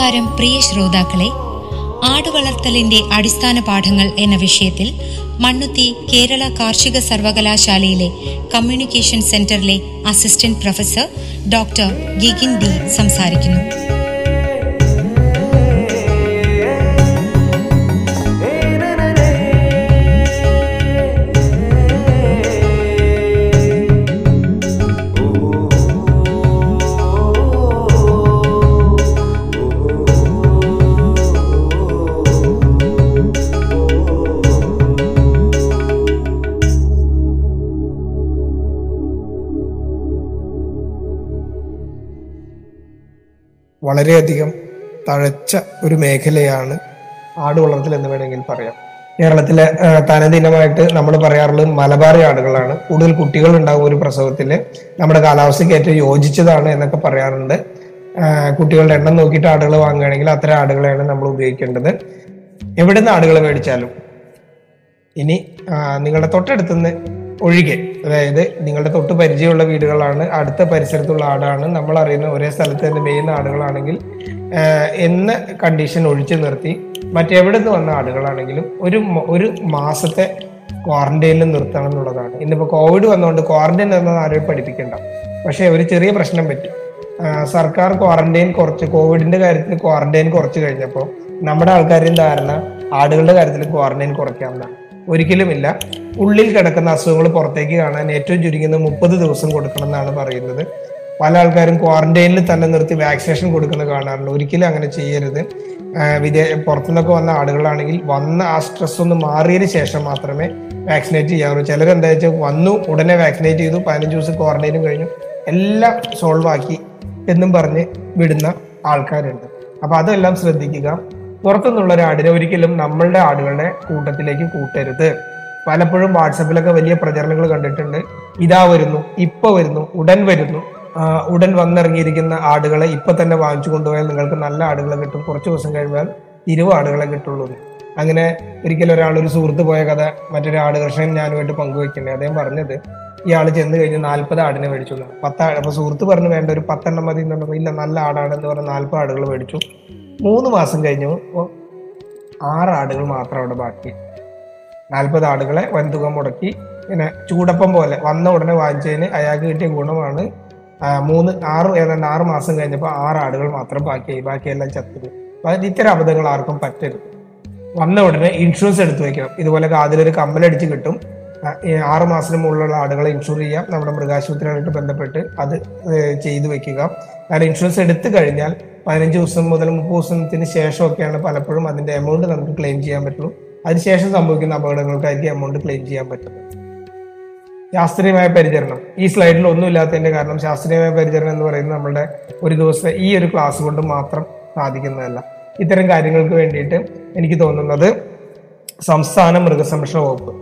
നമസ്കാരം പ്രിയ ശ്രോതാക്കളെ. ആടുവളർത്തലിന്റെ അടിസ്ഥാന പാഠങ്ങൾ എന്ന വിഷയത്തിൽ മണ്ണുത്തി കേരള കാർഷിക സർവകലാശാലയിലെ കമ്മ്യൂണിക്കേഷൻ സെന്ററിലെ assistant professor doctor Gigin D സംസാരിക്കുന്നു. വളരെയധികം തഴച്ച ഒരു മേഖലയാണ് ആട് വളർത്തൽ എന്ന് വേണമെങ്കിൽ പറയാം. കേരളത്തിലെ തനദിനമായിട്ട് നമ്മൾ പറയാറുള്ളത് മലബാറി ആടുകളാണ്. കൂടുതൽ കുട്ടികൾ ഉണ്ടാകും ഒരു പ്രസവത്തിൽ നമ്മുടെ കാലാവസ്ഥയ്ക്ക് ഏറ്റവും യോജിച്ചതാണ് എന്നൊക്കെ പറയാറുണ്ട്. കുട്ടികളുടെ എണ്ണം നോക്കിയിട്ട് ആടുകൾ വാങ്ങുകയാണെങ്കിൽ അത്തരം ആടുകളെയാണ് നമ്മൾ ഉപയോഗിക്കേണ്ടത്. എവിടെ നിന്ന് ആടുകൾ മേടിച്ചാലും? ഇനി നിങ്ങളുടെ തൊട്ടടുത്തുനിന്ന് ഒഴികെ. അതായത് നിങ്ങളുടെ തൊട്ട് പരിചയമുള്ള വീടുകളാണ് അടുത്ത പരിസരത്തുള്ള ആടാണ്. നമ്മൾ അറിയുന്ന ഒരേ സ്ഥലത്ത് തന്നെ മെയ്യുന്ന ആടുകളാണെങ്കിൽ എന്ന കണ്ടീഷൻ ഒഴിച്ചു നിർത്തി മറ്റെവിടെ നിന്ന് വന്ന ആടുകളാണെങ്കിലും ഒരു ഒരു മാസത്തെ ക്വാറന്റൈനിൽ നിർത്തണം എന്നുള്ളതാണ്. ഇന്നിപ്പോൾ കോവിഡ് വന്നുകൊണ്ട് ക്വാറന്റൈൻ എന്നത് ആരെയും പഠിപ്പിക്കണ്ട. പക്ഷേ ഒരു ചെറിയ പ്രശ്നം പറ്റും. സർക്കാർ ക്വാറന്റൈൻ കുറച്ച് കോവിഡിന്റെ കാര്യത്തിൽ ക്വാറന്റൈൻ കുറച്ച് കഴിഞ്ഞപ്പോൾ നമ്മുടെ ആൾക്കാരും ധാരണ ആടുകളുടെ കാര്യത്തിൽ ക്വാറന്റൈൻ കുറയ്ക്കാമെന്നാണ് ഒരിക്കലുമില്ല. ഉള്ളിൽ കിടക്കുന്ന അസുഖങ്ങൾ പുറത്തേക്ക് കാണാൻ ഏറ്റവും ചുരുങ്ങുന്ന മുപ്പത് ദിവസം കൊടുക്കണം എന്നാണ് പറയുന്നത്. പല ആൾക്കാരും ക്വാറന്റൈനിൽ തന്നെ നിർത്തി വാക്സിനേഷൻ കൊടുക്കുന്നത് കാണാറുണ്ട്. ഒരിക്കലും അങ്ങനെ ചെയ്യരുത്. വിദേശ വിദേ പുറത്തുനിന്നൊക്കെ വന്ന ആളുകളാണെങ്കിൽ വന്ന ആ സ്ട്രെസ് ഒന്ന് മാറിയതിന് ശേഷം മാത്രമേ വാക്സിനേറ്റ് ചെയ്യാറുള്ളൂ ചിലരെന്താ വെച്ചാൽ വന്നു ഉടനെ വാക്സിനേറ്റ് ചെയ്തു പതിനഞ്ച് ദിവസം ക്വാറന്റൈനും കഴിഞ്ഞു എല്ലാം സോൾവ് ആക്കി എന്നും പറഞ്ഞ് വിടുന്ന ആൾക്കാരുണ്ട്. അപ്പൊ അതെല്ലാം ശ്രദ്ധിക്കുക. പുറത്തുനിന്നുള്ള ഒരു ആടിനെ ഒരിക്കലും നമ്മളുടെ ആടുകളുടെ കൂട്ടത്തിലേക്ക് കൂട്ടരുത്. പലപ്പോഴും വാട്സപ്പിലൊക്കെ വലിയ പ്രചരണങ്ങൾ കണ്ടിട്ടുണ്ട്. ഇതാ വരുന്നു ഇപ്പൊ വരുന്നു ഉടൻ വരുന്നു. ഉടൻ വന്നിറങ്ങിയിരിക്കുന്ന ആടുകളെ ഇപ്പൊ തന്നെ വാങ്ങിച്ചു കൊണ്ടുപോയാൽ നിങ്ങൾക്ക് നല്ല ആടുകളെ കിട്ടും. കുറച്ച് ദിവസം കഴിഞ്ഞാൽ ഇരുപത് ആടുകളെ കിട്ടുള്ളൂ അങ്ങനെ ഒരിക്കലും ഒരാൾ ഒരു സുഹൃത്ത് പോയ കഥ മറ്റൊരു ആട് കർഷകൻ ഞാനുമായിട്ട് പങ്കുവെക്കുന്നത് അദ്ദേഹം പറഞ്ഞത് ഇയാൾ ചെന്ന് കഴിഞ്ഞ് നാല്പത് ആടിനെ മേടിച്ചു. പത്ത് അപ്പൊ സുഹൃത്ത് പറഞ്ഞു വേണ്ട ഒരു പത്തെണ്ണം മതി എന്ന് പറഞ്ഞപ്പോൾ ഇല്ല നല്ല ആടാണെന്ന് പറഞ്ഞ് നാൽപ്പത് ആടുകൾ മേടിച്ചു. മൂന്ന് മാസം കഴിഞ്ഞു ആറ് ആടുകൾ മാത്രം അവിടെ ബാക്കി. നാൽപ്പത് ആടുകളെ വൻതുക മുടക്കി. പിന്നെ ചൂടപ്പം പോലെ വന്ന ഉടനെ വാങ്ങിച്ചതിന് അയാൾക്ക് കിട്ടിയ ഗുണമാണ് മൂന്ന് ആറ് ഏതാണ്ട് ആറ് മാസം കഴിഞ്ഞപ്പോൾ ആറ് ആടുകൾ മാത്രം ബാക്കിയായി. ബാക്കിയെല്ലാം ചത്തു അപ്പൊ അത് ഇത്തരം അബദ്ധങ്ങൾ ആർക്കും പറ്റരുത്. വന്ന ഉടനെ ഇൻഷുറൻസ് എടുത്തു വെക്കണം. ഇതുപോലെ കാതിലൊരു കമ്മലടിച്ച് കിട്ടും. ആറ് മാസത്തിന് മുകളിലുള്ള ആടുകളെ ഇൻഷുർ ചെയ്യാം. നമ്മുടെ മൃഗാശുപത്രിയായിട്ട് ബന്ധപ്പെട്ട് അത് ചെയ്തു വെക്കുക. കാരണം ഇൻഷുറൻസ് എടുത്തു കഴിഞ്ഞാൽ പതിനഞ്ച് ദിവസം മുതൽ മുപ്പത് ദിവസത്തിന് ശേഷമൊക്കെയാണ് പലപ്പോഴും അതിന്റെ എമൗണ്ട് നമുക്ക് ക്ലെയിം ചെയ്യാൻ പറ്റുള്ളൂ. അതിനുശേഷം സംഭവിക്കുന്ന അപകടങ്ങൾക്കായിരിക്കും എമൗണ്ട് ക്ലെയിം ചെയ്യാൻ പറ്റുന്നത്. ശാസ്ത്രീയമായ പരിചരണം. ഈ സ്ലൈഡിൽ ഒന്നും ഇല്ലാത്തതിന്റെ കാരണം ശാസ്ത്രീയമായ പരിചരണം എന്ന് പറയുന്നത് നമ്മുടെ ഒരു ദിവസം ഈ ഒരു ക്ലാസ് കൊണ്ട് മാത്രം സാധിക്കുന്നതല്ല. ഇത്തരം കാര്യങ്ങൾക്ക് വേണ്ടിയിട്ട് എനിക്ക് തോന്നുന്നത് സംസ്ഥാന മൃഗസംരക്ഷണ വകുപ്പ്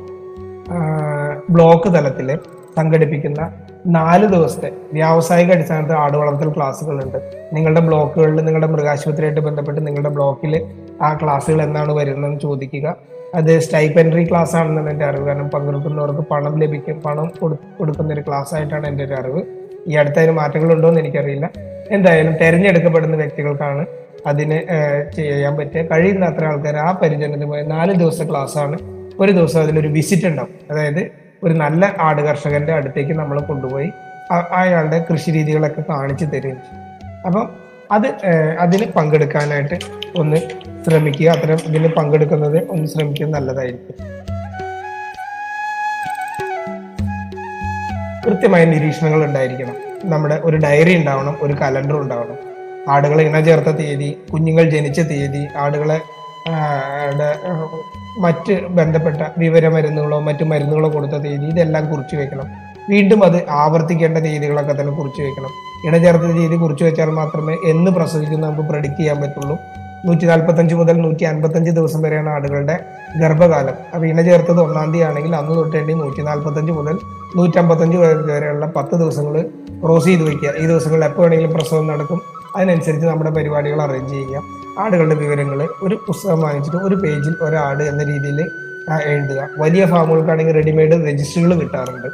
ബ്ലോക്ക് തലത്തിൽ സംഘടിപ്പിക്കുന്ന നാല് ദിവസത്തെ വ്യാവസായിക അടിസ്ഥാനത്തിൽ ആട് വളർത്തൽ ക്ലാസ്സുകളുണ്ട്. നിങ്ങളുടെ ബ്ലോക്കുകളിൽ നിങ്ങളുടെ മൃഗാശുപത്രിയായിട്ട് ബന്ധപ്പെട്ട് നിങ്ങളുടെ ബ്ലോക്കിൽ ആ ക്ലാസ്സുകൾ എന്നാണ് വരുന്നതെന്ന് ചോദിക്കുക. അത് സ്റ്റൈപ്പൻഡറി ക്ലാസ് ആണെന്നാണ് എന്റെ അറിവ്. കാരണം പങ്കെടുക്കുന്നവർക്ക് പണം ലഭിക്കും പണം കൊടുക്കുന്ന ഒരു ക്ലാസ് ആയിട്ടാണ് എന്റെ ഒരു അറിവ്. ഈ അടുത്തതിന് മാറ്റങ്ങളുണ്ടോ എന്ന് എനിക്കറിയില്ല. എന്തായാലും തിരഞ്ഞെടുക്കപ്പെടുന്ന വ്യക്തികൾക്കാണ് അതിന് ചെയ്യാൻ പറ്റുക. കഴിയുന്ന അത്ര ആൾക്കാർ ആ പരിചരണത്തിന് പോയ നാല് ദിവസത്തെ ക്ലാസ് ആണ് ഒരു ദിവസം അതിലൊരു വിസിറ്റ് ഉണ്ടാവും. അതായത് ഒരു നല്ല ആട് കർഷകന്റെ അടുത്തേക്ക് നമ്മൾ കൊണ്ടുപോയി അയാളുടെ കൃഷി രീതികളൊക്കെ കാണിച്ചു തരുകയും ചെയ്യും. അപ്പം അത് അതിന് പങ്കെടുക്കാനായിട്ട് ഒന്ന് ശ്രമിക്കുക. അത്തരം ഇതിന് പങ്കെടുക്കുന്നത് ഒന്ന് ശ്രമിക്കുന്നത് നല്ലതായിരിക്കും. കൃത്യമായ നിരീക്ഷണങ്ങൾ ഉണ്ടായിരിക്കണം. നമ്മുടെ ഒരു ഡയറി ഉണ്ടാവണം ഒരു കലണ്ടർ ഉണ്ടാവണം. ആടുകളെ ഇണ ചേർത്ത തീയതി കുഞ്ഞുങ്ങൾ ജനിച്ച തീയതി ആടുകളെ മറ്റ് ബന്ധപ്പെട്ട വിവരമരുന്നുകളോ മറ്റ് മരുന്നുകളോ കൊടുത്ത തീയതി ഇതെല്ലാം കുറിച്ച് വെക്കണം. വീണ്ടും അത് ആവർത്തിക്കേണ്ട തീയതികളൊക്കെ തന്നെ കുറിച്ച് വെക്കണം. ഇണ ചേർത്ത തീയതി കുറിച്ച് വെച്ചാൽ മാത്രമേ എന്ന് പ്രസവിക്കുന്ന നമുക്ക് പ്രഡിക്റ്റ് ചെയ്യാൻ പറ്റുള്ളൂ. നൂറ്റി നാൽപ്പത്തഞ്ച് മുതൽ നൂറ്റി അൻപത്തഞ്ച് ദിവസം വരെയാണ് ആടുകളുടെ ഗർഭകാലം. അപ്പോൾ ഇണ ചേർത്തത് ഒന്നാം തീയതി ആണെങ്കിൽ അന്ന് തൊട്ടേണ്ടി നൂറ്റി നാൽപ്പത്തഞ്ച് മുതൽ നൂറ്റമ്പത്തഞ്ച് വരെയുള്ള പത്ത് ദിവസങ്ങൾ ക്രോസ് ചെയ്ത് വയ്ക്കുക ഈ ദിവസങ്ങളിൽ എപ്പോൾ വേണമെങ്കിലും പ്രസവം നടക്കും. അതിനനുസരിച്ച് നമ്മുടെ പരിപാടികൾ അറേഞ്ച് ചെയ്യുക. ആടുകളുടെ വിവരങ്ങൾ ഒരു പുസ്തകം വാങ്ങിച്ചിട്ട് ഒരു പേജിൽ ഒരാട് എന്ന രീതിയിൽ എഴുതുക. വലിയ ഫാമുകൾക്കാണെങ്കിൽ റെഡിമെയ്ഡ് രജിസ്റ്ററുകൾ കിട്ടാറുണ്ട്.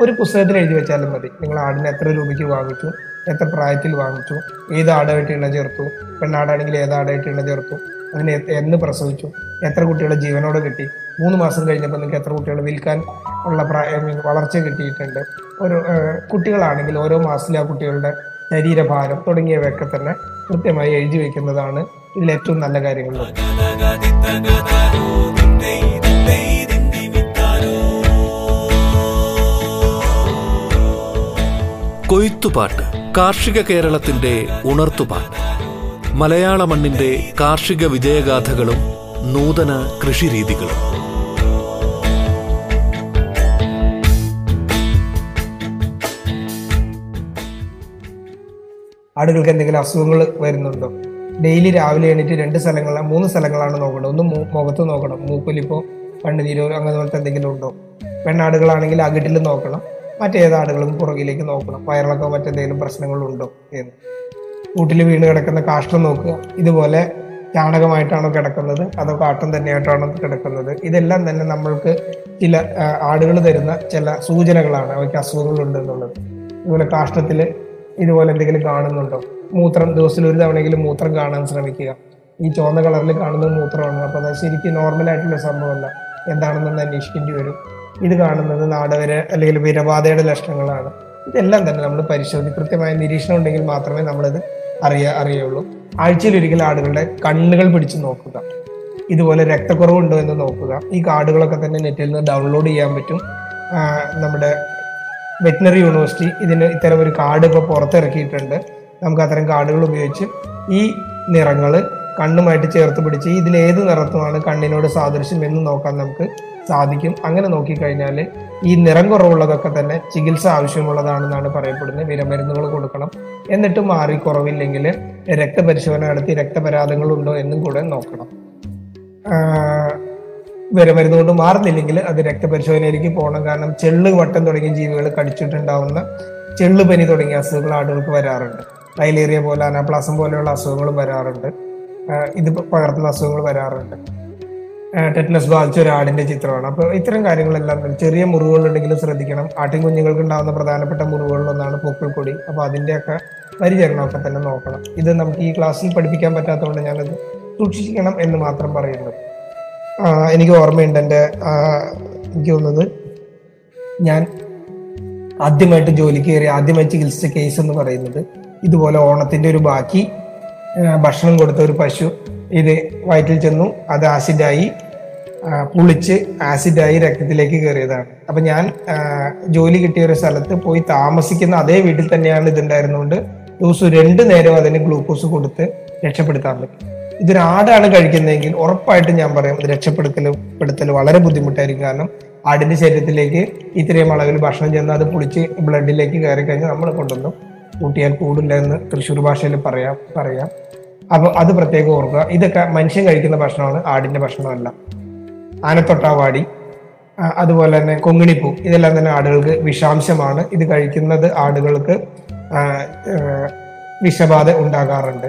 ഒരു പുസ്തകത്തിൽ എഴുതി വെച്ചാലും മതി. നിങ്ങൾ ആടിനെ എത്ര രൂപയ്ക്ക് വാങ്ങിച്ചു എത്ര പ്രായത്തിൽ വാങ്ങിച്ചു ഏത് ആടായിട്ട് ഇണ ചേർത്തു പെണ്ണാടാണെങ്കിൽ ഏത് ആടായിട്ട് ഇണ ചേർത്തു അതിന് എന്ന് പ്രസവിച്ചു എത്ര കുട്ടികളെ ജീവനോടെ കിട്ടി മൂന്ന് മാസം കഴിഞ്ഞപ്പോൾ നിങ്ങൾക്ക് എത്ര കുട്ടികളെ വിൽക്കാൻ ഉള്ള പ്രായം വളർച്ച കിട്ടിയിട്ടുണ്ട്. ഒരു കുട്ടികളാണെങ്കിൽ ഓരോ മാസത്തിൽ ആ കുട്ടികളുടെ ശരീരഭാരം തുടങ്ങിയവയൊക്കെ തന്നെ കൃത്യമായി എഴുതി വയ്ക്കുന്നതാണ് ഇതിൽ ഏറ്റവും നല്ല കാര്യങ്ങൾ. കൊയ്ത്തുപാട്ട് കാർഷിക കേരളത്തിന്റെ ഉണർത്തുപാട്ട്. മലയാള മണ്ണിന്റെ കാർഷിക വിജയഗാഥകളും നൂതന കൃഷിരീതികളും. ആടുകൾക്ക് എന്തെങ്കിലും അസുഖങ്ങൾ വരുന്നുണ്ടോ? ഡെയിലി രാവിലെ എണീറ്റ് രണ്ട് സ്ഥലങ്ങളാണ് മൂന്ന് സ്ഥലങ്ങളാണ് നോക്കേണ്ടത്. ഒന്ന് മുഖത്ത് നോക്കണം. മൂക്കൊലിപ്പോ കണ്ണുനീരോ അങ്ങനെ പോലത്തെ എന്തെങ്കിലും ഉണ്ടോ? പെണ്ണാടുകളാണെങ്കിൽ അകിട്ടിൽ നോക്കണം. മറ്റേത് ആടുകളും പുറകിലേക്ക് നോക്കണം. വയറിളക്കോ മറ്റെന്തെങ്കിലും പ്രശ്നങ്ങളുണ്ടോ എന്ന്. കൂട്ടിൽ വീണ് കിടക്കുന്ന കാഷ്ടം നോക്കുക. ഇതുപോലെ ചാണകമായിട്ടാണോ കിടക്കുന്നത്? അതോ കാട്ടം തന്നെയായിട്ടാണോ കിടക്കുന്നത്? ഇതെല്ലാം തന്നെ നമ്മൾക്ക് ചില ആടുകൾ തരുന്ന ചില സൂചനകളാണ് അവയ്ക്ക് അസുഖങ്ങളുണ്ട് എന്നുള്ളത് ഇതുപോലെ കാഷ്ടത്തിൽ ഇതുപോലെ എന്തെങ്കിലും കാണുന്നുണ്ടോ? മൂത്രം ദിവസത്തിൽ ഒരു തവണയെങ്കിലും മൂത്രം കാണാൻ ശ്രമിക്കുക. ഈ ചുവന്ന കളറിൽ കാണുന്ന മൂത്രമാണ്. അപ്പോൾ അത് ശരിക്കും നോർമൽ ആയിട്ടുള്ള സംഭവമല്ല. എന്താണെന്നൊന്ന് അന്വേഷിക്കേണ്ടി വരും. ഇത് കാണുന്നത് നാടവര അല്ലെങ്കിൽ വിരബാധയുടെ ലക്ഷണങ്ങളാണ്. ഇതെല്ലാം തന്നെ നമ്മൾ പരിശോധി കൃത്യമായ നിരീക്ഷണം ഉണ്ടെങ്കിൽ മാത്രമേ നമ്മളിത് അറിയ അറിയുള്ളൂ. ആഴ്ചയിൽ ഒരിക്കൽ ആടുകളുടെ കണ്ണുകൾ പിടിച്ച് നോക്കുക. ഇതുപോലെ രക്തക്കുറവുണ്ടോ എന്ന് നോക്കുക. ഈ കാർഡുകളൊക്കെ തന്നെ നെറ്റിൽ നിന്ന് ഡൗൺലോഡ് ചെയ്യാൻ പറ്റും. നമ്മുടെ വെറ്റിനറി യൂണിവേഴ്സിറ്റി ഇതിന് ഇത്തരം ഒരു കാർഡ് ഇപ്പോൾ പുറത്തിറക്കിയിട്ടുണ്ട്. നമുക്ക് അത്തരം കാർഡുകൾ ഉപയോഗിച്ച് ഈ നിറങ്ങൾ കണ്ണുമായിട്ട് ചേർത്ത് പിടിച്ച് ഇതിലേത് നിറത്തുമാണ് കണ്ണിനോട് സാദൃശ്യം എന്ന് നോക്കാൻ നമുക്ക് സാധിക്കും. അങ്ങനെ നോക്കിക്കഴിഞ്ഞാൽ ഈ നിറം കുറവുള്ളതൊക്കെ തന്നെ ചികിത്സ ആവശ്യമുള്ളതാണെന്നാണ് പറയപ്പെടുന്നത്. വിരമരുന്നുകൾ കൊടുക്കണം. എന്നിട്ട് മാറി കുറവില്ലെങ്കിൽ രക്തപരിശോധന നടത്തി രക്തപരാധങ്ങൾ ഉണ്ടോ എന്നും കൂടെ നോക്കണം. ആഹ് വരുന്നത് കൊണ്ട് മാറുന്നില്ലെങ്കിൽ അത് രക്തപരിശോധനയിലേക്ക് പോകണം. കാരണം ചെള്ള് വട്ടം തുടങ്ങിയ ജീവികൾ കടിച്ചിട്ടുണ്ടാവുന്ന ചെള്ള് പനി തുടങ്ങിയ അസുഖങ്ങൾ ആടുകൾക്ക് വരാറുണ്ട്. ഡൈലേറിയ പോലെ അനാപ്ലാസം പോലെയുള്ള അസുഖങ്ങളും വരാറുണ്ട്. ഇത് പകർത്തുന്ന അസുഖങ്ങൾ വരാറുണ്ട്. ടെറ്റനസ് ബാധിച്ച ഒരു ആടിന്റെ ചിത്രമാണ്. അപ്പോൾ ഇത്തരം കാര്യങ്ങളെല്ലാം ചെറിയ മുറിവുകൾ ഉണ്ടെങ്കിലും ശ്രദ്ധിക്കണം. ആട്ടിൻ കുഞ്ഞുങ്ങൾക്ക് ഉണ്ടാകുന്ന പ്രധാനപ്പെട്ട മുറിവുകളിലൊന്നാണ് പൂക്കൾ കൊടി അപ്പോൾ അതിന്റെയൊക്കെ പരിചരണമൊക്കെ തന്നെ നോക്കണം. ഇത് നമുക്ക് ഈ ക്ലാസ്സിൽ പഠിപ്പിക്കാൻ പറ്റാത്തതുകൊണ്ട് ഞാനത് സൂക്ഷിക്കണം എന്ന് മാത്രം പറയുന്നു. ആ, എനിക്ക് ഓർമ്മയുണ്ട് എന്റെ എനിക്ക് തോന്നുന്നത് ഞാൻ ആദ്യമായിട്ട് ജോലിക്ക് കയറി ആദ്യമായി ചികിത്സിച്ച കേസ് എന്ന് പറയുന്നത് ഇതുപോലെ ഓണത്തിന്റെ ഒരു ബാക്കി ഭക്ഷണം കൊടുത്ത ഒരു പശു ഇത് വയറ്റിൽ ചെന്നു അത് ആസിഡായി പുളിച്ച് ആസിഡായി രക്തത്തിലേക്ക് കയറിയതാണ്. അപ്പൊ ഞാൻ ജോലി കിട്ടിയ ഒരു സ്ഥലത്ത് പോയി താമസിക്കുന്ന അതേ വീട്ടിൽ തന്നെയാണ് ഇതുണ്ടായിരുന്നുകൊണ്ട് ദിവസം രണ്ട് നേരം അതിന് ഗ്ലൂക്കോസ് കൊടുത്ത് രക്ഷപ്പെടുത്താൻ ഇതൊരു ആടാണ് കഴിക്കുന്നതെങ്കിൽ ഉറപ്പായിട്ടും ഞാൻ പറയും ഇത് രക്ഷപ്പെടുത്തൽ പെടുത്തൽ വളരെ ബുദ്ധിമുട്ടായിരിക്കും. കാരണം ആടിന്റെ ശരീരത്തിലേക്ക് ഇത്രയും അളവിൽ ഭക്ഷണം ചെന്ന് അത് പുളിച്ച് ബ്ലഡിലേക്ക് കയറി കഴിഞ്ഞാൽ നമ്മൾ കൊണ്ടുവന്നു. കൂട്ടിയാൽ കൂടില്ല എന്ന് തൃശ്ശൂർ ഭാഷയിൽ പറയാം പറയാം. അപ്പൊ അത് പ്രത്യേകം ഓർക്കുക. ഇതൊക്കെ മനുഷ്യൻ കഴിക്കുന്ന ഭക്ഷണമാണ് ആടിന്റെ ഭക്ഷണമല്ല. ആനത്തൊട്ടാവാടി അതുപോലെ തന്നെ കൊങ്ങിണിപ്പൂ. ഇതെല്ലാം തന്നെ ആടുകൾക്ക് വിഷാംശമാണ്. ഇത് കഴിക്കുന്നത് ആടുകൾക്ക് വിഷബാധ ഉണ്ടാകാറുണ്ട്.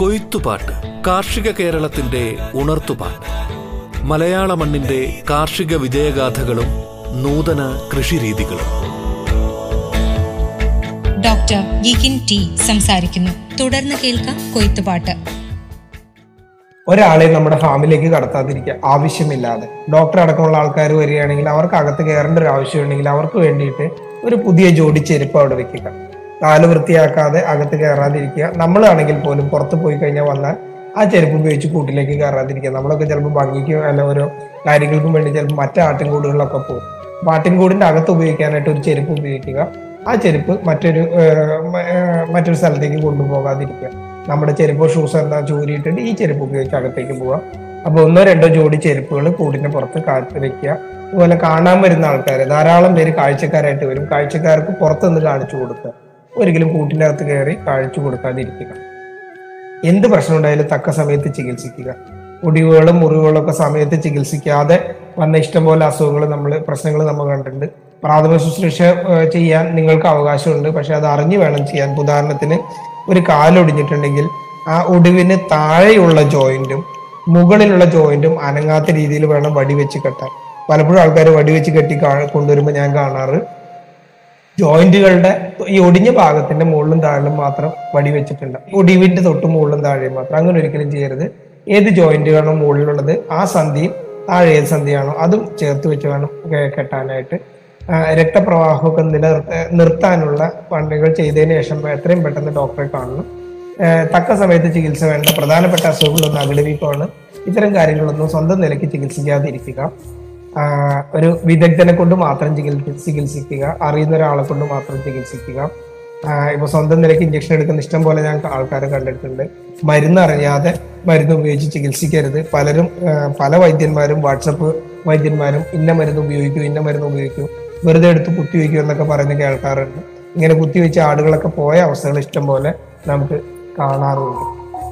കൊയ്ത്തുപാട്ട് കാർഷിക കേരളത്തിന്റെ ഉണർത്തുപാട്ട്. മലയാള മണ്ണിന്റെ കാർഷിക വിജയഗാഥകളും നൂതന കൃഷിരീതികളും. ഡോക്ടർ ഗിഗിൻ ടി സംസാരിക്കുന്നു. തുടർന്ന് കേൾക്കാം കൊയ്ത്തുപാട്ട്. ഒരാളെ നമ്മുടെ ഫാമിലേക്ക് കടത്താതിരിക്കുക ആവശ്യമില്ലാതെ. ഡോക്ടർ അടക്കമുള്ള ആൾക്കാർ വരികയാണെങ്കിൽ അവർക്ക് അകത്ത് കയറേണ്ട ഒരു ആവശ്യമുണ്ടെങ്കിൽ അവർക്ക് വേണ്ടിയിട്ട് ഒരു പുതിയ ജോഡി ചെരുപ്പ് അവിടെ വെക്കുക. കാൽ വൃത്തിയാക്കാതെ അകത്ത് കയറാതിരിക്കുക. നമ്മളാണെങ്കിൽ പോലും പുറത്ത് പോയി കഴിഞ്ഞാൽ വന്നാൽ ആ ചെരുപ്പ് ഉപയോഗിച്ച് കൂട്ടിലേക്ക് കയറാതിരിക്കുക. നമ്മളൊക്കെ ചിലപ്പോൾ ഭംഗിക്ക് അല്ല ഓരോ കാര്യങ്ങൾക്കും വേണ്ടി ചിലപ്പോൾ മറ്റു ആട്ടിൻകൂടുകളിലൊക്കെ പോകും. അപ്പോൾ ആട്ടിൻകൂടിന്റെ അകത്ത് ഉപയോഗിക്കാനായിട്ട് ഒരു ചെരുപ്പ് ഉപയോഗിക്കുക. ആ ചെരുപ്പ് മറ്റൊരു മറ്റൊരു സ്ഥലത്തേക്ക് കൊണ്ടുപോകാതിരിക്കുക. നമ്മുടെ ചെരുപ്പോ ഷൂസ് എന്താ ചൂരിയിട്ടിട്ട് ഈ ചെരുപ്പ് ഉപയോഗിച്ച് അകത്തേക്ക് പോവാം അപ്പോൾ ഒന്നോ രണ്ടോ ജോഡി ചെരുപ്പുകൾ കൂടിന്റെ പുറത്ത് കാത്തു വെക്കുക. അതുപോലെ കാണാൻ വരുന്ന ആൾക്കാർ ധാരാളം പേര് കാഴ്ചക്കാരായിട്ട് വരും. കാഴ്ചക്കാർക്ക് പുറത്തുനിന്ന് കാണിച്ചു കൊടുക്കുക. ഒരിക്കലും കൂട്ടിന്റെ അകത്ത് കയറി കാണിച്ചു കൊടുക്കാതിരിക്കുക. എന്ത് പ്രശ്നം ഉണ്ടായാലും തക്ക സമയത്ത് ചികിത്സിക്കുക. ഒടിവുകളും മുറിവുകളും ഒക്കെ സമയത്ത് ചികിത്സിക്കാതെ വന്ന ഇഷ്ടംപോലെ അസുഖങ്ങൾ നമ്മൾ പ്രശ്നങ്ങൾ നമ്മൾ കണ്ടിട്ടുണ്ട്. പ്രാഥമിക ശുശ്രൂഷ ചെയ്യാൻ നിങ്ങൾക്ക് അവകാശമുണ്ട്. പക്ഷെ അത് അറിഞ്ഞു വേണം ചെയ്യാൻ. ഉദാഹരണത്തിന് ഒരു കാലൊടിഞ്ഞിട്ടുണ്ടെങ്കിൽ ആ ഒടിവിന് താഴെയുള്ള ജോയിന്റും മുകളിലുള്ള ജോയിന്റും അനങ്ങാത്ത രീതിയിൽ വേണം വടിവെച്ച് കെട്ടാൻ. പലപ്പോഴും ആൾക്കാർ വടിവെച്ച് കെട്ടി കാ- കൊണ്ടുവരുമ്പോൾ ഞാൻ കാണാറ് ജോയിന്റുകളുടെ ഈ ഒടിഞ്ഞ ഭാഗത്തിന്റെ മുകളിലും താഴിലും മാത്രം വടി വെച്ചിട്ടുണ്ട്. ഒടിവിന്റെ തൊട്ട് മുകളിലും താഴെയും മാത്രം. അങ്ങനെ ഒരിക്കലും ചെയ്യരുത്. ഏത് ജോയിന്റുകളാണോ മുകളിലുള്ളത് ആ സന്ധിയും താഴെ ഏത് സന്ധിയാണോ അതും ചേർത്ത് വെച്ച് വേണം കെട്ടാനായിട്ട്. രക്തപ്രവാഹമൊക്കെ നില നിർത്താനുള്ള പണികൾ ചെയ്തതിന് ശേഷം എത്രയും പെട്ടെന്ന് ഡോക്ടറെ കാണണം. തക്ക സമയത്ത് ചികിത്സ വേണ്ട. പ്രധാനപ്പെട്ട അസുഖങ്ങളൊന്നും അകലവീക്കമാണ് ഇത്തരം കാര്യങ്ങളൊന്നും സ്വന്തം നിലയ്ക്ക് ചികിത്സിക്കാതിരിക്കുക. ഒരു വിദഗ്ധനെ കൊണ്ട് മാത്രം ചികിത്സ ചികിത്സിക്കുക അറിയുന്ന ഒരാളെ കൊണ്ട് മാത്രം ചികിത്സിക്കുക. ഇപ്പൊ സ്വന്തം നിലയ്ക്ക് ഇഞ്ചക്ഷൻ എടുക്കുന്ന ഇഷ്ടം പോലെ ഞാൻ ആൾക്കാരെ കണ്ടിട്ടുണ്ട്. മരുന്ന് അറിയാതെ മരുന്ന് ഉപയോഗിച്ച് ചികിത്സിക്കരുത്. പലരും പല വൈദ്യന്മാരും വാട്സപ്പ് വൈദ്യന്മാരും ഇന്ന മരുന്ന് ഉപയോഗിക്കൂ ഇന്ന മരുന്ന് ഉപയോഗിക്കൂ വെറുതെ എടുത്ത് കുത്തി കുത്തിവെക്കൂ എന്നൊക്കെ പറയുന്ന കേൾക്കാറുണ്ട്. ഇങ്ങനെ കുത്തിവെച്ച ആടുകളൊക്കെ പോയ അവസ്ഥകൾ ഇഷ്ടം പോലെ നമുക്ക് കാണാറുണ്ട്.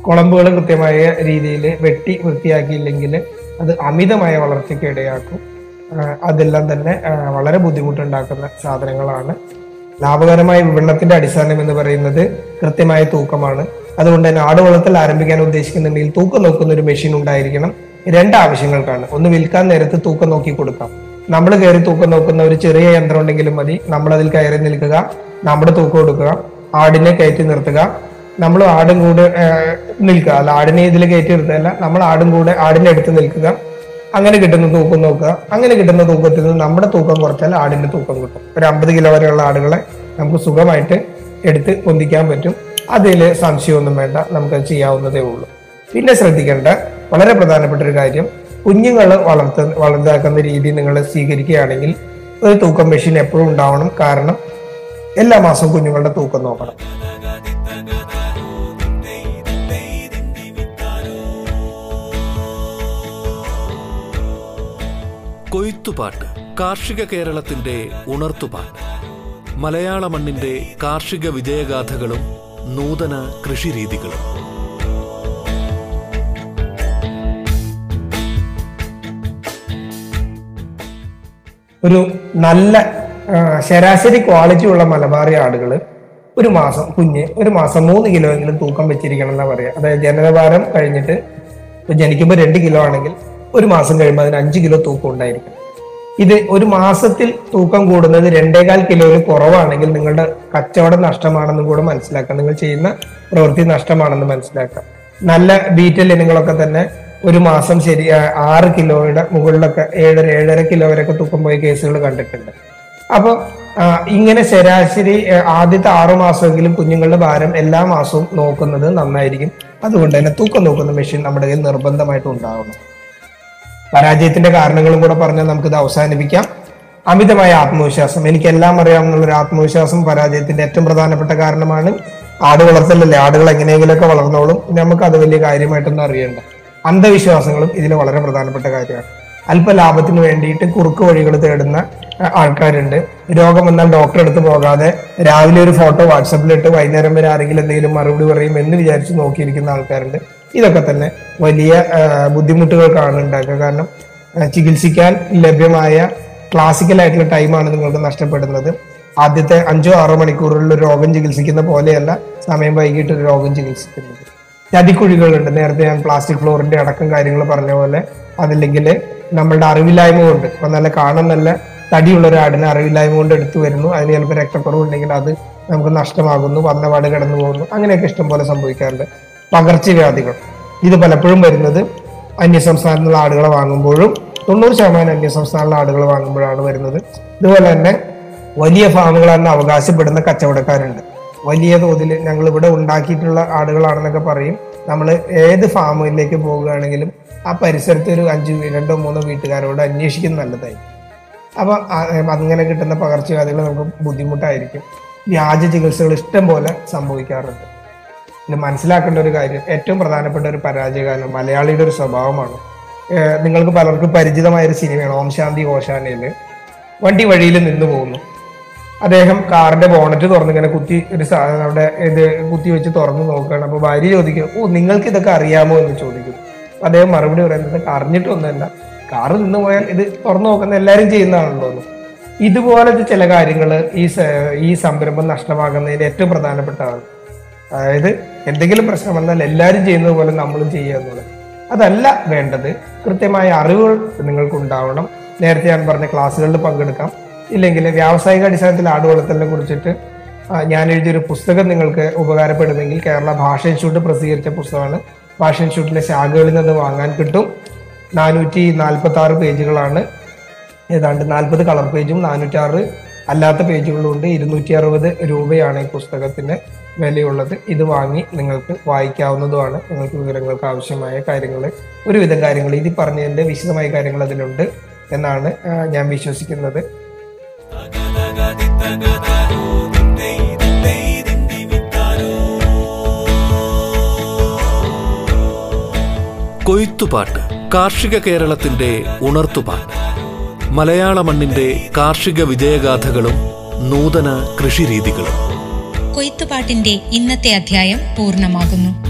കുളമ്പുകൾ കൃത്യമായ രീതിയിൽ വെട്ടി വൃത്തിയാക്കിയില്ലെങ്കിൽ അത് അമിതമായ വളർച്ചയ്ക്ക് ഇടയാക്കും. അതെല്ലാം തന്നെ വളരെ ബുദ്ധിമുട്ടുണ്ടാക്കുന്ന സാധനങ്ങളാണ്. ലാഭകരമായ വിപണനത്തിന്റെ അടിസ്ഥാനം എന്ന് പറയുന്നത് കൃത്യമായ തൂക്കമാണ്. അതുകൊണ്ട് തന്നെ ആട് വളർത്തൽ ആരംഭിക്കാൻ ഉദ്ദേശിക്കുന്നുണ്ടെങ്കിൽ തൂക്കം നോക്കുന്ന ഒരു മെഷീൻ ഉണ്ടായിരിക്കണം. രണ്ട് ആവശ്യങ്ങൾക്കാണ്. ഒന്ന് വിൽക്കാൻ നേരത്ത് തൂക്കം നോക്കി കൊടുക്കാം. നമ്മൾ കയറി തൂക്കം നോക്കുന്ന ഒരു ചെറിയ യന്ത്രം ഉണ്ടെങ്കിലും മതി. നമ്മൾ അതിൽ കയറി നിൽക്കുക നമ്മുടെ തൂക്കം കൊടുക്കുക ആടിനെ കയറ്റി നിർത്തുക. നമ്മൾ ആടും കൂടെ നിൽക്കുക. അല്ല ആടിനെ ഇതിൽ കയറ്റി നിർത്തുകയല്ല നമ്മൾ ആടും കൂടെ ആടിനെ അടുത്ത് നിൽക്കുക. അങ്ങനെ കിട്ടുന്ന തൂക്കം നോക്കുക. അങ്ങനെ കിട്ടുന്ന തൂക്കത്തിൽ നിന്ന് നമ്മുടെ തൂക്കം കുറച്ചാൽ ആടിന്റെ തൂക്കം കിട്ടും. ഒരു അമ്പത് കിലോ വരെയുള്ള ആടുകളെ നമുക്ക് സുഖമായിട്ട് എടുത്ത് പൊന്തിക്കാൻ പറ്റും. അതിൽ സംശയമൊന്നും വേണ്ട നമുക്ക് ചെയ്യാവുന്നതേ ഉള്ളൂ. പിന്നെ ശ്രദ്ധിക്കേണ്ട വളരെ പ്രധാനപ്പെട്ട ഒരു കാര്യം കുഞ്ഞുങ്ങൾ വളർത്ത വളർത്താക്കുന്ന രീതി നിങ്ങൾ സ്വീകരിക്കുകയാണെങ്കിൽ ഒരു തൂക്കം മെഷീൻ എപ്പോഴും ഉണ്ടാവണം. കാരണം എല്ലാ മാസവും കുഞ്ഞുങ്ങളുടെ തൂക്കം നോക്കണം. കൊയ്ത്തുപാട്ട് കാർഷിക കേരളത്തിന്റെ ഉണർത്തുപാട്ട്. മലയാള മണ്ണിന്റെ കാർഷിക വിജയഗാഥകളും നൂതന കൃഷിരീതികളും. ഒരു നല്ല ശരാശരി ക്വാളിറ്റി ഉള്ള മലബാറി ആടുകൾ ഒരു മാസം കുഞ്ഞ് ഒരു മാസം മൂന്ന് കിലോ എങ്കിലും തൂക്കം വെച്ചിരിക്കണം എന്നാ പറയാ. അതായത് ജനനഭാരം കഴിഞ്ഞിട്ട് ജനിക്കുമ്പോൾ രണ്ട് കിലോ ആണെങ്കിൽ ഒരു മാസം കഴിയുമ്പോൾ അതിന് അഞ്ച് കിലോ തൂക്കം ഉണ്ടായിരിക്കും. ഇത് ഒരു മാസത്തിൽ തൂക്കം കൂടുന്നത് രണ്ടേകാൽ കിലോയിൽ കുറവാണെങ്കിൽ നിങ്ങളുടെ കച്ചവടം നഷ്ടമാണെന്നും കൂടെ മനസ്സിലാക്കാം. നിങ്ങൾ ചെയ്യുന്ന പ്രവൃത്തി നഷ്ടമാണെന്ന് മനസ്സിലാക്കാം. നല്ല ബീറ്റൽ ഇനങ്ങളൊക്കെ തന്നെ ഒരു മാസം ശരി ആറ് കിലോയുടെ മുകളിലൊക്കെ ഏഴര ഏഴര കിലോ വരെയൊക്കെ തൂക്കം പോയ കേസുകൾ കണ്ടിട്ടുണ്ട്. അപ്പോൾ ഇങ്ങനെ ശരാശരി ആദ്യത്തെ ആറു മാസമെങ്കിലും കുഞ്ഞുങ്ങളുടെ ഭാരം എല്ലാ മാസവും നോക്കുന്നത് നന്നായിരിക്കും. അതുകൊണ്ട് തന്നെ തൂക്കം നോക്കുന്ന മെഷീൻ നമ്മുടെ കയ്യിൽ നിർബന്ധമായിട്ട് ഉണ്ടാവണം. പരാജയത്തിന്റെ കാരണങ്ങളും കൂടെ പറഞ്ഞാൽ നമുക്കിത് അവസാനിപ്പിക്കാം. അമിതമായ ആത്മവിശ്വാസം. എനിക്കെല്ലാം അറിയാമെന്നുള്ള ഒരു ആത്മവിശ്വാസം പരാജയത്തിന്റെ ഏറ്റവും പ്രധാനപ്പെട്ട കാരണമാണ്. ആട് വളർത്തലല്ലേ? ആടുകൾ എങ്ങനെയെങ്കിലുമൊക്കെ വളർന്നോളും. നമുക്ക് അത് വലിയ കാര്യമായിട്ടൊന്നും അറിയണ്ട. അന്ധവിശ്വാസങ്ങളും ഇതിൽ വളരെ പ്രധാനപ്പെട്ട കാര്യമാണ്. അല്പ ലാഭത്തിന് വേണ്ടിയിട്ട് കുറുക്ക് വഴികൾ തേടുന്ന ആൾക്കാരുണ്ട്. രോഗം വന്നാൽ ഡോക്ടറെ അടുത്ത് പോകാതെ രാവിലെ ഒരു ഫോട്ടോ വാട്സപ്പിലിട്ട് വൈകുന്നേരം വരെ ആരെങ്കിലും എന്തെങ്കിലും മറുപടി പറയും എന്ന് വിചാരിച്ച് നോക്കിയിരിക്കുന്ന ആൾക്കാരുണ്ട്. ഇതൊക്കെ തന്നെ വലിയ ബുദ്ധിമുട്ടുകൾക്കാണ് ഉണ്ടാക്കുക. കാരണം ചികിത്സിക്കാൻ ലഭ്യമായ ക്ലാസിക്കൽ ആയിട്ടുള്ള ടൈമാണ് നിങ്ങൾക്ക് നഷ്ടപ്പെടുന്നത്. ആദ്യത്തെ അഞ്ചോ ആറോ മണിക്കൂറുകളിൽ ഒരു രോഗം ചികിത്സിക്കുന്ന പോലെയല്ല സമയം വൈകിട്ട് ഒരു രോഗം ചികിത്സിക്കുന്നത്. ചതിക്കുഴികളുണ്ട്. നേരത്തെ ഞാൻ പ്ലാസ്റ്റിക് ഫ്ലോറിന്റെ അടക്കം കാര്യങ്ങൾ പറഞ്ഞ പോലെ അതല്ലെങ്കിൽ നമ്മളുടെ അറിവില്ലായ്മ കൊണ്ട് ഇപ്പം നല്ല കാണാൻ നല്ല തടിയുള്ള ഒരു ആടിനെ അറിവില്ലായ്മ കൊണ്ട് എടുത്തു വരുന്നു. അതിന് ചിലപ്പോൾ രക്തക്കുറവുണ്ടെങ്കിൽ അത് നമുക്ക് നഷ്ടമാകുന്നു വന്നപാട് കിടന്നു പോകുന്നു. അങ്ങനെയൊക്കെ ഇഷ്ടം പോലെ സംഭവിക്കാറുണ്ട്. പകർച്ചവ്യാധികൾ. ഇത് പലപ്പോഴും വരുന്നത് അന്യസംസ്ഥാനത്തുള്ള ആടുകളെ വാങ്ങുമ്പോഴും തൊണ്ണൂറ് ശതമാനം അന്യസംസ്ഥാനത്തുള്ള ആടുകൾ വാങ്ങുമ്പോഴാണ് വരുന്നത്. ഇതുപോലെ തന്നെ വലിയ ഫാമുകളെന്ന് അവകാശപ്പെടുന്ന കച്ചവടക്കാരുണ്ട്. വലിയ തോതിൽ ഞങ്ങൾ ഇവിടെ ഉണ്ടാക്കിയിട്ടുള്ള ആടുകളാണെന്നൊക്കെ പറയും. നമ്മൾ ഏത് ഫാമിലേക്ക് പോവുകയാണെങ്കിലും ആ പരിസരത്ത് ഒരു അഞ്ച് രണ്ടോ മൂന്നോ വീട്ടുകാരോട് അന്വേഷിക്കുന്നത് നല്ലതായിരിക്കും. അപ്പോൾ അങ്ങനെ കിട്ടുന്ന പകർച്ചവ്യാധികൾ നമുക്ക് ബുദ്ധിമുട്ടായിരിക്കും. വ്യാജ ചികിത്സകൾ ഇഷ്ടം പോലെ സംഭവിക്കാറുണ്ട്. പിന്നെ മനസ്സിലാക്കേണ്ട ഒരു കാര്യം ഏറ്റവും പ്രധാനപ്പെട്ട ഒരു പരാജയ കാരണം മലയാളിയുടെ ഒരു സ്വഭാവമാണ്. നിങ്ങൾക്ക് പലർക്കും പരിചിതമായ ഒരു സിനിമയാണ് ഓം ശാന്തി ഓശാനയിൽ. വണ്ടി വഴിയിൽ നിന്ന് പോകുന്നു. അദ്ദേഹം കാറിന്റെ ബോണറ്റ് തുറന്ന് ഇങ്ങനെ കുത്തി ഒരു അവിടെ ഇത് കുത്തി വെച്ച് തുറന്ന് നോക്കുകയാണ്. അപ്പോൾ ഭാര്യ ചോദിക്കും ഓ നിങ്ങൾക്ക് ഇതൊക്കെ അറിയാമോ? എന്ന് ചോദിക്കും. അദ്ദേഹം മറുപടി പറയുന്നത് "ഇതൊക്കെ അറിഞ്ഞിട്ടൊന്നുമല്ല. കാറ് നിന്ന് പോയാൽ ഇത് തുറന്നു നോക്കുന്ന എല്ലാവരും ചെയ്യുന്നതാണല്ലോ. എന്ന് ഇതുപോലത്തെ ചില കാര്യങ്ങൾ ഈ ഈ സംരംഭം നഷ്ടമാകുന്നതിന്റെ ഏറ്റവും പ്രധാനപ്പെട്ടതാണ് അതായത് എന്തെങ്കിലും പ്രശ്നം വന്നാൽ എല്ലാവരും ചെയ്യുന്നത് പോലെ നമ്മളും ചെയ്യുക എന്നുള്ളത്. അതല്ല വേണ്ടത്. കൃത്യമായ അറിവുകൾ നിങ്ങൾക്ക് ഉണ്ടാവണം നേരത്തെ ഞാൻ പറഞ്ഞ ക്ലാസ്സുകളിൽ പങ്കെടുക്കാം. ഇല്ലെങ്കിൽ വ്യാവസായിക അടിസ്ഥാനത്തിൽ ആട് വളർത്തലിനെ കുറിച്ചിട്ട് ഞാൻ എഴുതിയൊരു പുസ്തകം നിങ്ങൾക്ക് ഉപകാരപ്പെടുമെങ്കിൽ കേരള ഭാഷ ഇൻസ്റ്റിറ്റ്യൂട്ട് പ്രസിദ്ധീകരിച്ച പുസ്തകമാണ്. ഭാഷ ഇൻസ്റ്റിറ്റ്യൂട്ടിലെ ശാഖകളിൽ നിന്ന് വാങ്ങാൻ കിട്ടും. നാനൂറ്റി നാൽപ്പത്തി ആറ് പേജുകളാണ്. ഏതാണ്ട് നാൽപ്പത് കളർ പേജും നാനൂറ്റാറ് അല്ലാത്ത പേജുകളും ഉണ്ട് ഇരുന്നൂറ്റി അറുപത് രൂപയാണ് ഈ പുസ്തകത്തിന്. വിലയുള്ളത് ഇത് വാങ്ങി നിങ്ങൾക്ക് വായിക്കാവുന്നതുമാണ്. നിങ്ങൾക്ക് വിവരങ്ങൾക്ക് ആവശ്യമായ കാര്യങ്ങൾ ഒരുവിധം കാര്യങ്ങൾ ഇത് പറഞ്ഞതിന്റെ വിശദമായ കാര്യങ്ങൾ അതിലുണ്ട് എന്നാണ് ഞാൻ വിശ്വസിക്കുന്നത്. കൊയ്ത്തുപാട്ട് കാർഷിക കേരളത്തിന്റെ ഉണർത്തുപാട്ട്. മലയാള മണ്ണിന്റെ കാർഷിക വിജയഗാഥകളും നൂതന കൃഷിരീതികളും. കൊയ്ത്തുപാട്ടിന്റെ ഇന്നത്തെ അധ്യായം പൂർണമാകുന്നു.